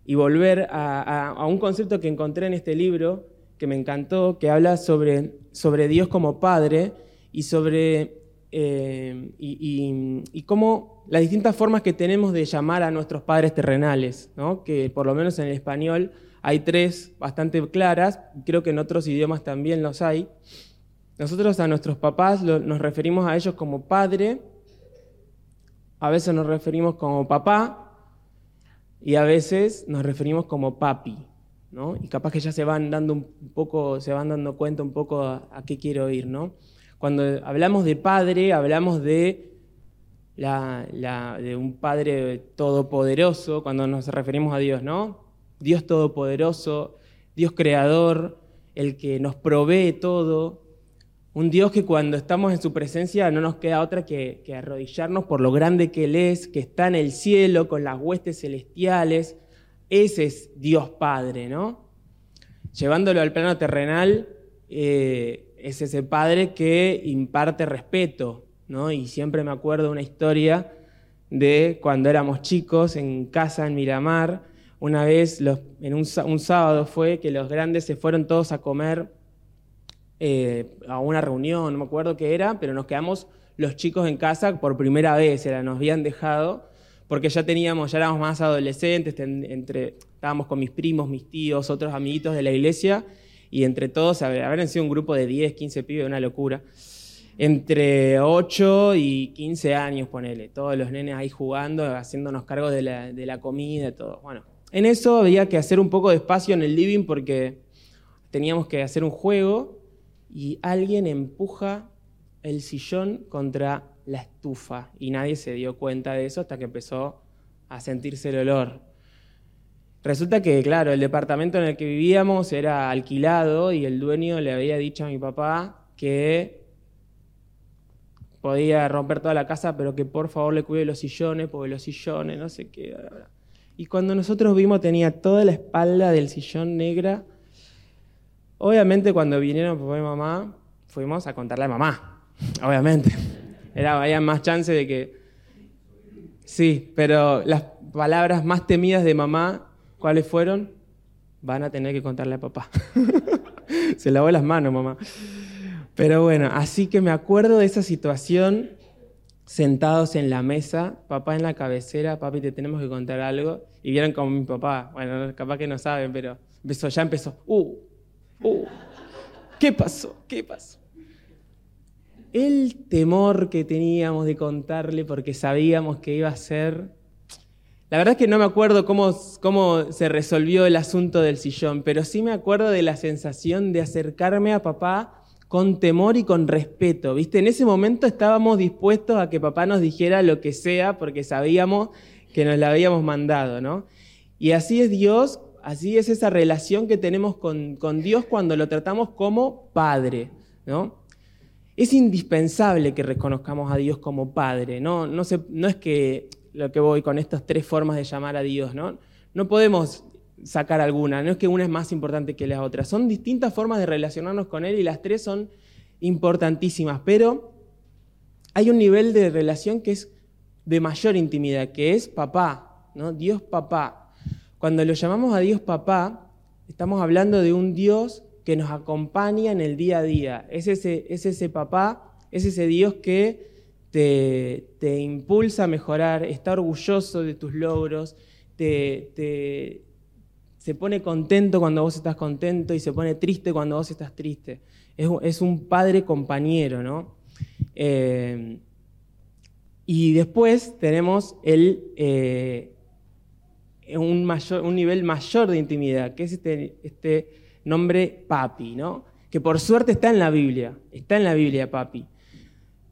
y volver a, un concepto que encontré en este libro, que me encantó, que habla sobre, sobre Dios como Padre y sobre eh, y, cómo las distintas formas que tenemos de llamar a nuestros padres terrenales, que por lo menos en el español hay tres bastante claras, creo que en otros idiomas también los hay. Nosotros a nuestros papás nos referimos a ellos como padre, a veces nos referimos como papá y a veces nos referimos como papi. Y capaz que ya se van dando un poco, se van dando cuenta un poco a, qué quiero ir, ¿no? Cuando hablamos de padre, hablamos de, de un padre todopoderoso, cuando nos referimos a Dios, ¿no? Dios todopoderoso, Dios creador, el que nos provee todo, un Dios que cuando estamos en su presencia no nos queda otra que, arrodillarnos por lo grande que Él es, que está en el cielo con las huestes celestiales. Ese es Dios Padre, ¿no? Llevándolo al plano terrenal, eh, es ese padre que imparte respeto, ¿no? Y siempre me acuerdo una historia de cuando éramos chicos en casa en Miramar, una vez en un, sábado fue que los grandes se fueron todos a comer eh, a una reunión, no me acuerdo qué era, pero nos quedamos los chicos en casa por primera vez, nos habían dejado, porque ya teníamos, ya éramos más adolescentes, entre, estábamos con mis primos, mis tíos, otros amiguitos de la iglesia, y entre todos, habrían sido un grupo de 10, 15 pibes, una locura. Entre 8 y 15 años, ponele, todos los nenes ahí jugando, haciéndonos cargos de la, de la comida, todo. Bueno, en eso había que hacer un poco de espacio en el living porque teníamos que hacer un juego y alguien empuja el sillón contra la estufa y nadie se dio cuenta de eso hasta que empezó a sentirse el olor. Resulta que, claro, el departamento en el que vivíamos era alquilado y el dueño le había dicho a mi papá que podía romper toda la casa, pero que por favor le cuide los sillones, porque los sillones, no sé qué. Y cuando nosotros vimos tenía toda la espalda del sillón negra. Obviamente cuando vinieron papá y mamá, fuimos a contarle a mamá, obviamente. Era, había más chance de que... Sí, pero las palabras más temidas de mamá ¿Cuáles fueron? Van a tener que contarle a papá. Se lavó las manos, mamá. Pero bueno, así que me acuerdo de esa situación, sentados en la mesa, papá en la cabecera, papi, te tenemos que contar algo. Y vieron como mi papá, bueno, capaz que no saben, pero empezó, ya empezó, uh, uh, ¿qué pasó? ¿Qué pasó? El temor que teníamos de contarle porque sabíamos que iba a ser la verdad es que no me acuerdo cómo, cómo se resolvió el asunto del sillón, pero sí me acuerdo de la sensación de acercarme a papá con temor y con respeto. ¿Viste? En ese momento estábamos dispuestos a que papá nos dijera lo que sea porque sabíamos que nos la habíamos mandado, ¿no? Y así es Dios, así es esa relación que tenemos con, Dios cuando lo tratamos como Padre, ¿no? Es indispensable que reconozcamos a Dios como Padre. No, no es que lo que voy con estas tres formas de llamar a Dios, ¿no? No podemos sacar alguna, no es que una es más importante que la otra, son distintas formas de relacionarnos con Él y las tres son importantísimas, pero hay un nivel de relación que es de mayor intimidad, que es papá, ¿no? Dios papá. Cuando lo llamamos a Dios papá, estamos hablando de un Dios que nos acompaña en el día a día. Es ese, es ese papá, es ese Dios que te, impulsa a mejorar, está orgulloso de tus logros, te, se pone contento cuando vos estás contento y se pone triste cuando vos estás triste. Es, un padre compañero, ¿no? Eh, y después tenemos el, eh, un, mayor, un nivel mayor de intimidad, que es este, este nombre papi, ¿no? Que por suerte está en la Biblia, está en la Biblia papi.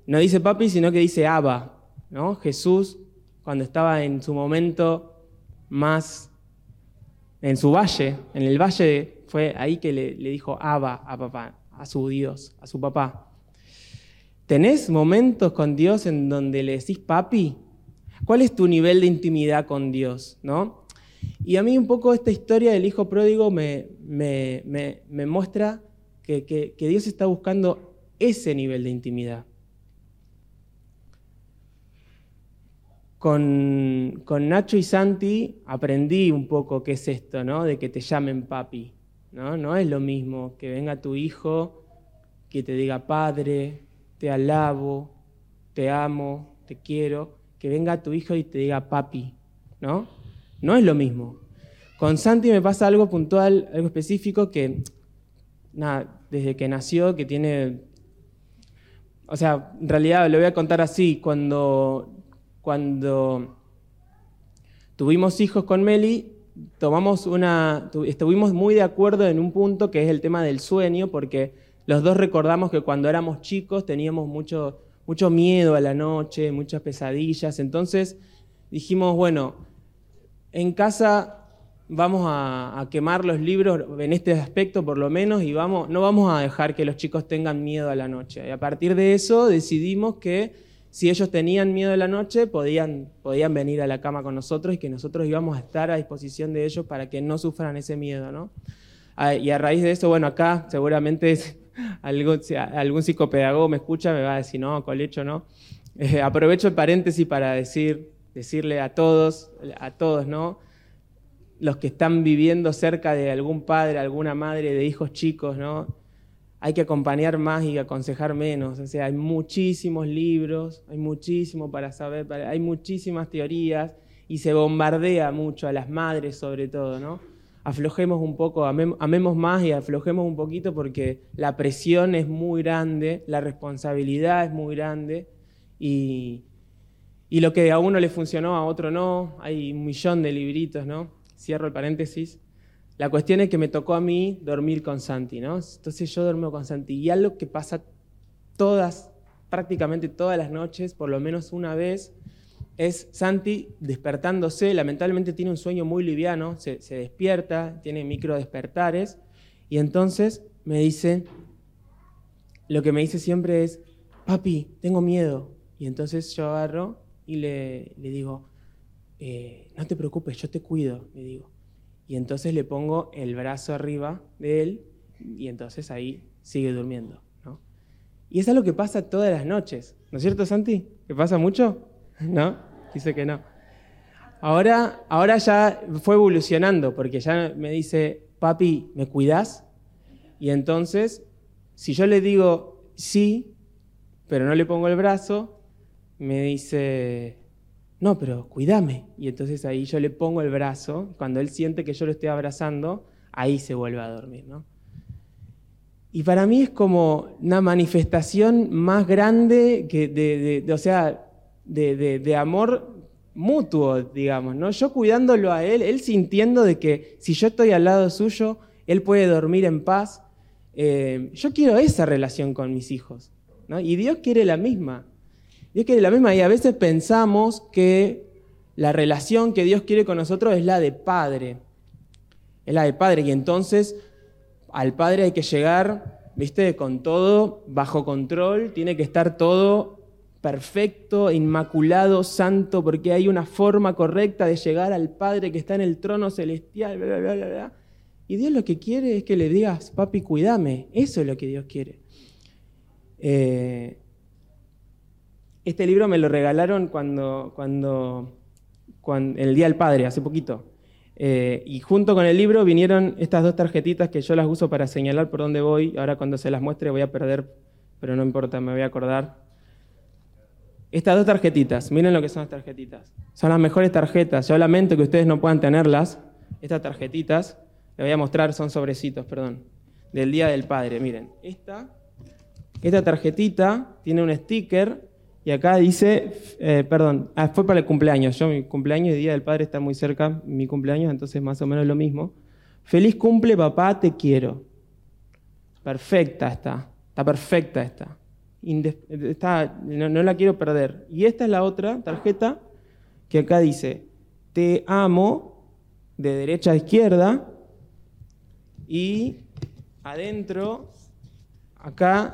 No dice papi, sino que dice Abba. ¿no? Jesús, cuando estaba en su momento más en su valle, en el valle, fue ahí que le, dijo Abba a papá, a su Dios, a su papá. ¿Tenés momentos con Dios en donde le decís papi? ¿Cuál es tu nivel de intimidad con Dios? ¿no? Y a mí un poco esta historia del hijo pródigo me, me, muestra que, que Dios está buscando ese nivel de intimidad. Con, Nacho y Santi aprendí un poco qué es esto, ¿no? De que te llamen papi, ¿no? No es lo mismo que venga tu hijo, que te diga padre, te alabo, te amo, te quiero, que venga tu hijo y te diga papi, ¿no? No es lo mismo. Con Santi me pasa algo puntual, algo específico que, nada, desde que nació, que tiene... O sea, en realidad lo voy a contar así, cuando, cuando tuvimos hijos con Meli, tomamos estuvimos muy de acuerdo en un punto que es el tema del sueño, porque los dos recordamos que cuando éramos chicos teníamos mucho, mucho miedo a la noche, muchas pesadillas, entonces dijimos, bueno, en casa vamos a, quemar los libros en este aspecto por lo menos y vamos, no vamos a dejar que los chicos tengan miedo a la noche. Y a partir de eso decidimos que si ellos tenían miedo a la noche podían, podían venir a la cama con nosotros y que nosotros íbamos a estar a disposición de ellos para que no sufran ese miedo. ¿no? Ah, y a raíz de eso, bueno, acá seguramente algún, algún psicopedagogo me escucha, me va a decir, no, colecho, no. Eh, aprovecho el paréntesis para decir, decirle a todos, a todos, ¿no? los que están viviendo cerca de algún padre, alguna madre de hijos chicos, ¿no? Hay que acompañar más y aconsejar menos. O sea, hay muchísimos libros, hay muchísimo para saber, hay muchísimas teorías y se bombardea mucho a las madres sobre todo, ¿no? Aflojemos un poco, amemos más y aflojemos un poquito porque la presión es muy grande, la responsabilidad es muy grande y, y lo que a uno le funcionó, a otro no. Hay un millón de libritos, ¿no? cierro el paréntesis. La cuestión es que me tocó a mí dormir con Santi, ¿no? Entonces yo duermo con Santi. Y algo que pasa todas, prácticamente todas las noches, por lo menos una vez, es Santi despertándose. Lamentablemente tiene un sueño muy liviano, se, despierta, tiene micro despertares. Y entonces me dice, lo que me dice siempre es, papi, tengo miedo. Y entonces yo agarro y le, le digo, eh, no te preocupes, yo te cuido, le digo. Y entonces le pongo el brazo arriba de él y entonces ahí sigue durmiendo. ¿no? Y es algo que pasa todas las noches, ¿no es cierto, Santi? ¿Que pasa mucho? ¿No? Dice que no. Ahora, ahora ya fue evolucionando porque ya me dice, papi, ¿me cuidas? Y entonces, si yo le digo sí, pero no le pongo el brazo, me dice, no, pero cuídame. Y entonces ahí yo le pongo el brazo, cuando él siente que yo lo estoy abrazando, ahí se vuelve a dormir, ¿no? Y para mí es como una manifestación más grande que de, o sea, de, amor mutuo, digamos, ¿no? Yo cuidándolo a él, él sintiendo de que si yo estoy al lado suyo, él puede dormir en paz. Eh, yo quiero esa relación con mis hijos, ¿no? Y Dios quiere la misma. Y es que de la misma, y a veces pensamos que la relación que Dios quiere con nosotros es la de padre. Es la de padre. Y entonces al padre hay que llegar, viste, con todo bajo control, tiene que estar todo perfecto, inmaculado, santo, porque hay una forma correcta de llegar al Padre que está en el trono celestial, bla, bla, bla, bla. Y Dios lo que quiere es que le digas, papi, cuídame. Eso es lo que Dios quiere. Eh, este libro me lo regalaron cuando, cuando, el Día del Padre, hace poquito. Eh, y junto con el libro vinieron estas dos tarjetitas que yo las uso para señalar por dónde voy. Ahora cuando se las muestre voy a perder, pero no importa, me voy a acordar. Estas dos tarjetitas, miren lo que son las tarjetitas. Son las mejores tarjetas. Yo lamento que ustedes no puedan tenerlas. Estas tarjetitas, les voy a mostrar, son sobrecitos, perdón, del Día del Padre. Miren, esta, esta tarjetita tiene un sticker y acá dice, eh, perdón, ah, fue para el cumpleaños. Yo, mi cumpleaños y Día del Padre está muy cerca, mi cumpleaños, entonces más o menos lo mismo. Feliz cumple, papá, te quiero. Perfecta está, está perfecta está no, no, la quiero perder. Y esta es la otra tarjeta que acá dice, te amo, de derecha a izquierda, y adentro, acá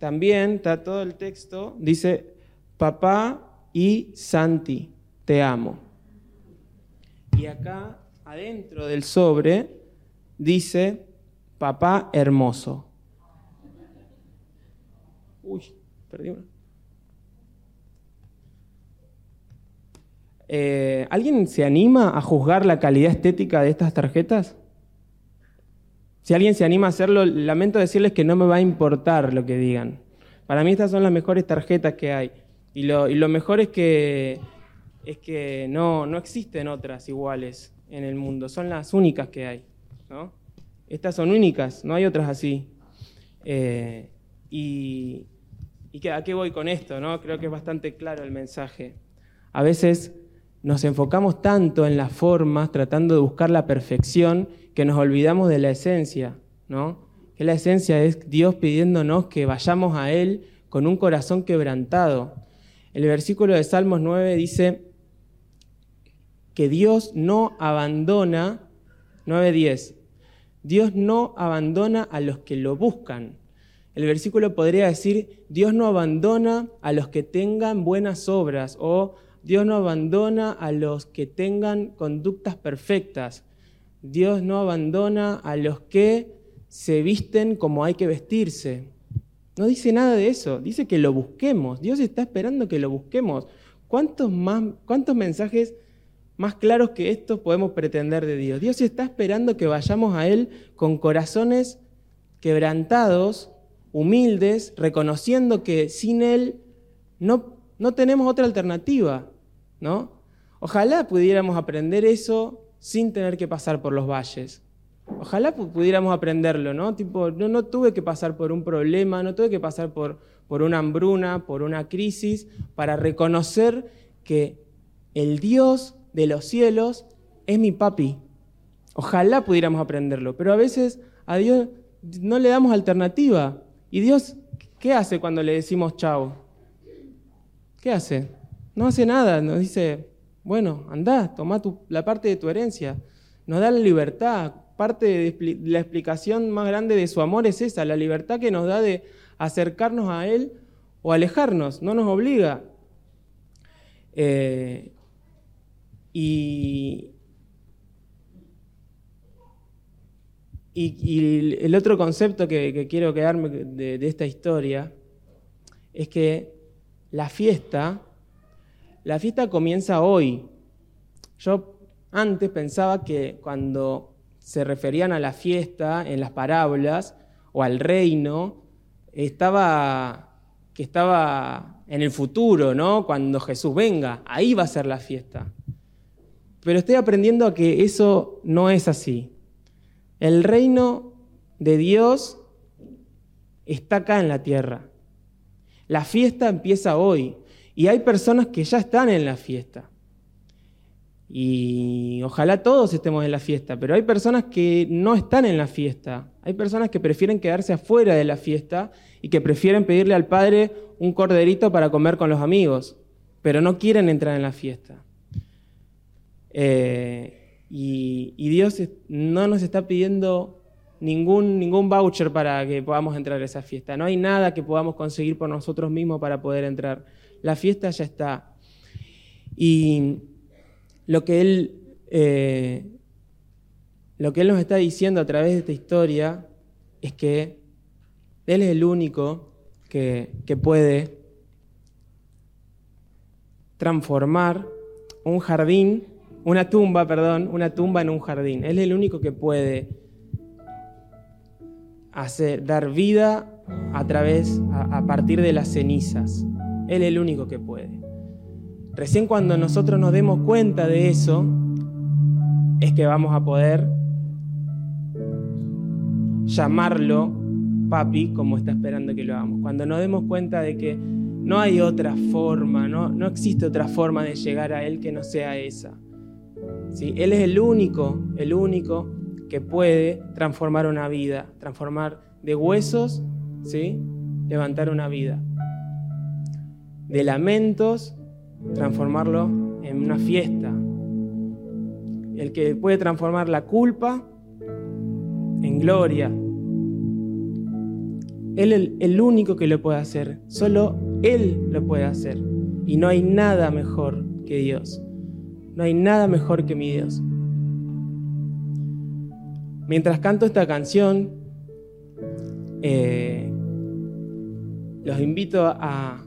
también está todo el texto, dice, papá y Santi, te amo. Y acá, adentro del sobre, dice, papá hermoso. Uy, perdí una. Eh, ¿Alguien se anima a juzgar la calidad estética de estas tarjetas? Si alguien se anima a hacerlo, lamento decirles que no me va a importar lo que digan. Para mí estas son las mejores tarjetas que hay. Y lo, mejor es que, no, no existen otras iguales en el mundo, son las únicas que hay. Estas son únicas, no hay otras así. Eh, y, ¿a qué voy con esto? Creo que es bastante claro el mensaje. A veces nos enfocamos tanto en las formas, tratando de buscar la perfección, que nos olvidamos de la esencia, ¿no? Que la esencia es Dios pidiéndonos que vayamos a Él con un corazón quebrantado. El versículo de Salmos 9 dice que Dios no abandona, 9.10, Dios no abandona a los que lo buscan. El versículo podría decir, Dios no abandona a los que tengan buenas obras o Dios no abandona a los que tengan conductas perfectas. Dios no abandona a los que se visten como hay que vestirse. No dice nada de eso, dice que lo busquemos. Dios está esperando que lo busquemos. ¿Cuántos, más, cuántos mensajes más claros que estos podemos pretender de Dios? Dios está esperando que vayamos a Él con corazones quebrantados, humildes, reconociendo que sin Él no, no tenemos otra alternativa. ¿no? Ojalá pudiéramos aprender eso sin tener que pasar por los valles. Ojalá pudiéramos aprenderlo, ¿no? Tipo, no, no tuve que pasar por un problema, no tuve que pasar por, por una hambruna, por una crisis, para reconocer que el Dios de los cielos es mi papi. Ojalá pudiéramos aprenderlo, pero a veces a Dios no le damos alternativa. ¿Y Dios qué hace cuando le decimos chao? ¿Qué hace? No hace nada, nos dice, bueno, anda, toma la parte de tu herencia. Nos da la libertad. Parte de la explicación más grande de su amor es esa, la libertad que nos da de acercarnos a Él o alejarnos, no nos obliga. Eh, y, el otro concepto que, quiero quedarme de esta historia es que la fiesta la fiesta comienza hoy. Yo antes pensaba que cuando se referían a la fiesta en las parábolas o al reino, estaba que estaba en el futuro, ¿no? Cuando Jesús venga, ahí va a ser la fiesta. Pero estoy aprendiendo a que eso no es así. El reino de Dios está acá en la tierra. La fiesta empieza hoy. Y hay personas que ya están en la fiesta. Y ojalá todos estemos en la fiesta, pero hay personas que no están en la fiesta. Hay personas que prefieren quedarse afuera de la fiesta y que prefieren pedirle al Padre un corderito para comer con los amigos, pero no quieren entrar en la fiesta. Eh, y, y, Dios no nos está pidiendo ningún, ningún voucher para que podamos entrar a esa fiesta. No hay nada que podamos conseguir por nosotros mismos para poder entrar la fiesta ya está. Y lo que él, eh, lo que él nos está diciendo a través de esta historia es que él es el único que, que puede transformar un jardín, una tumba, perdón, una tumba en un jardín. Él es el único que puede hacer, dar vida a través, a partir de las cenizas. Él es el único que puede. Recién cuando nosotros nos demos cuenta de eso, es que vamos a poder llamarlo papi como está esperando que lo hagamos. Cuando nos demos cuenta de que no hay otra forma, no, no existe otra forma de llegar a Él que no sea esa. ¿Sí? Él es el único, el único que puede transformar una vida, transformar de huesos, ¿sí? levantar una vida de lamentos, transformarlo en una fiesta. El que puede transformar la culpa en gloria. Él es el único que lo puede hacer. Solo Él lo puede hacer. Y no hay nada mejor que Dios. No hay nada mejor que mi Dios. Mientras canto esta canción, eh, los invito a,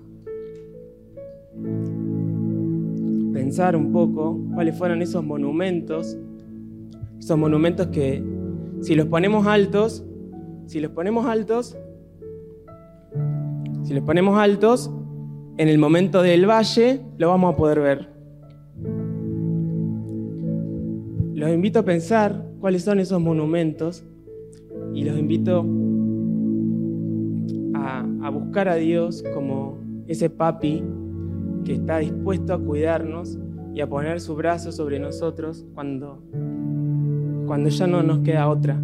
pensar un poco cuáles fueron esos monumentos, esos monumentos que si los ponemos altos, si los ponemos altos, si los ponemos altos, en el momento del valle lo vamos a poder ver. Los invito a pensar cuáles son esos monumentos y los invito a, buscar a Dios como ese papi que está dispuesto a cuidarnos y a poner su brazo sobre nosotros cuando, cuando ya no nos queda otra.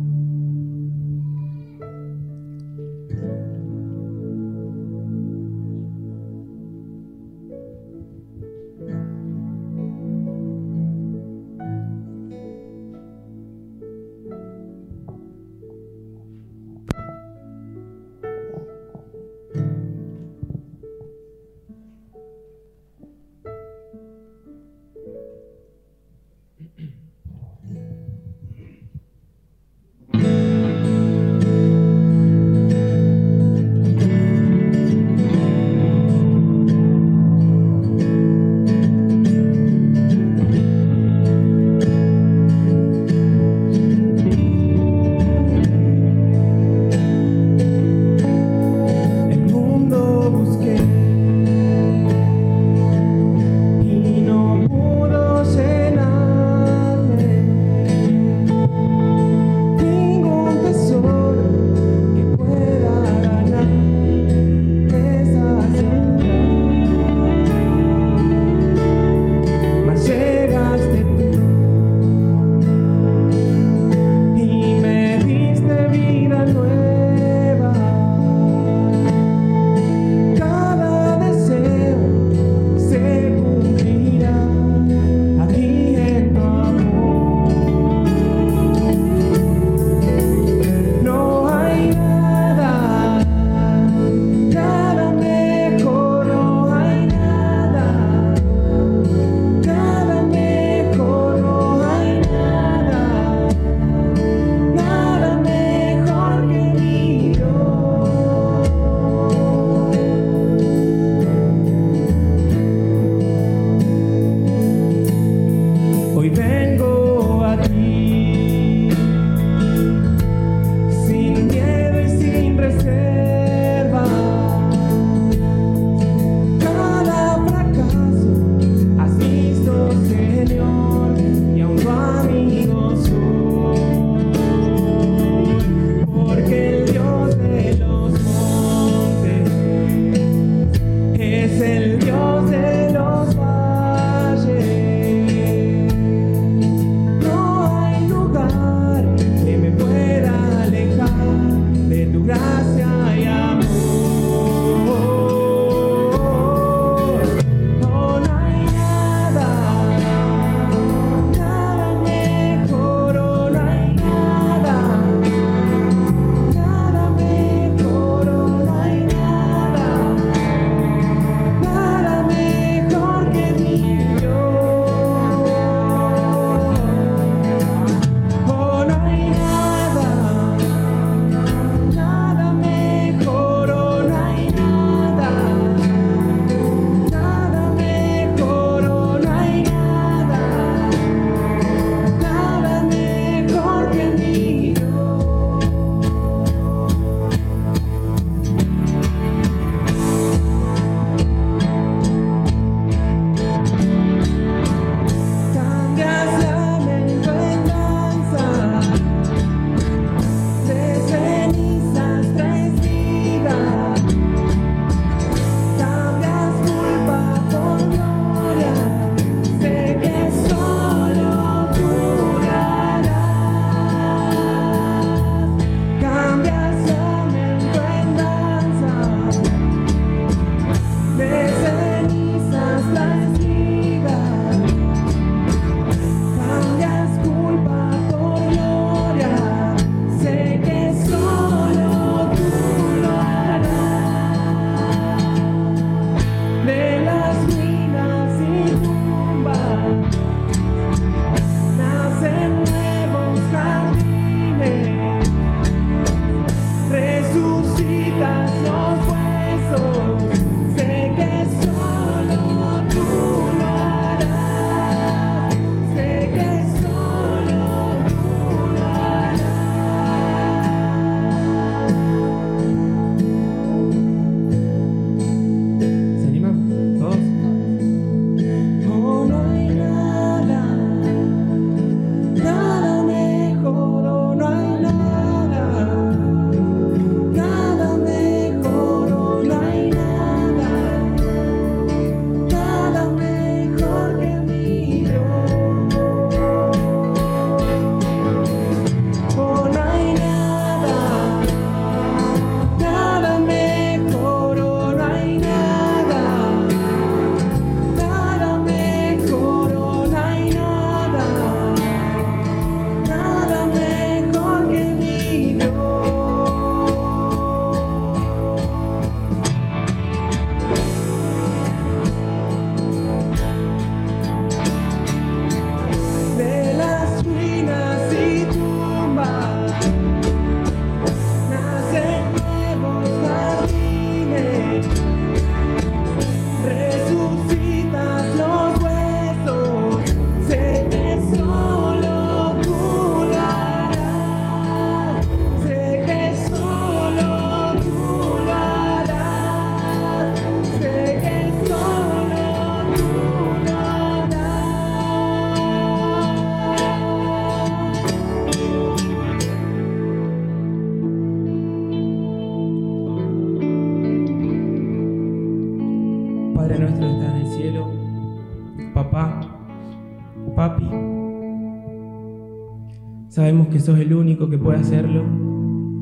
Sabemos que sos el único que puede hacerlo.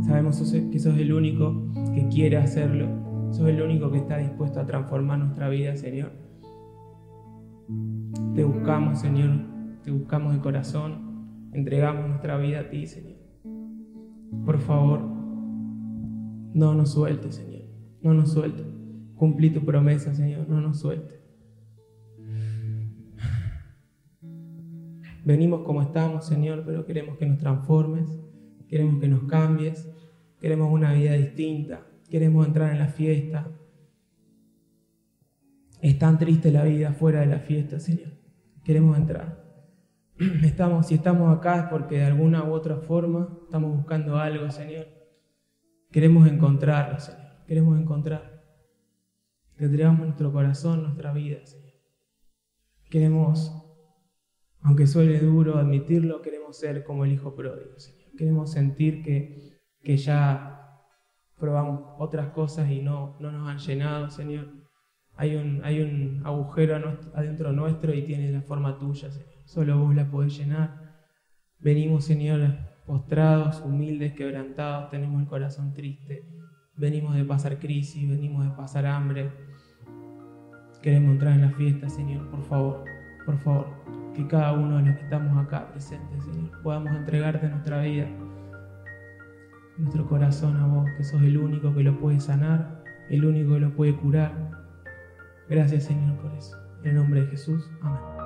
Sabemos que sos el único que quiere hacerlo. Sos el único que está dispuesto a transformar nuestra vida, Señor. Te buscamos, Señor. Te buscamos de corazón. Entregamos nuestra vida a ti, Señor. Por favor, no nos sueltes, Señor. No nos sueltes. Cumplí tu promesa, Señor. No nos sueltes. Venimos como estamos, Señor, pero queremos que nos transformes, queremos que nos cambies, queremos una vida distinta, queremos entrar en la fiesta. Es tan triste la vida fuera de la fiesta, Señor. Queremos entrar. Estamos, si estamos acá es porque de alguna u otra forma estamos buscando algo, Señor. Queremos encontrarlo, Señor. Queremos encontrar. Que entregamos nuestro corazón, nuestra vida, Señor. Queremos aunque suele duro admitirlo, queremos ser como el Hijo pródigo, Señor. Queremos sentir que, que ya probamos otras cosas y no, no nos han llenado, Señor. Hay un, hay un agujero adentro nuestro y tiene la forma tuya, Señor. Solo vos la podés llenar. Venimos, Señor, postrados, humildes, quebrantados, tenemos el corazón triste. Venimos de pasar crisis, venimos de pasar hambre. Queremos entrar en la fiesta, Señor, por favor, por favor que cada uno de los que estamos acá presentes, Señor, podamos entregarte nuestra vida, nuestro corazón a vos, que sos el único que lo puede sanar, el único que lo puede curar. Gracias, Señor, por eso. En el nombre de Jesús. Amén.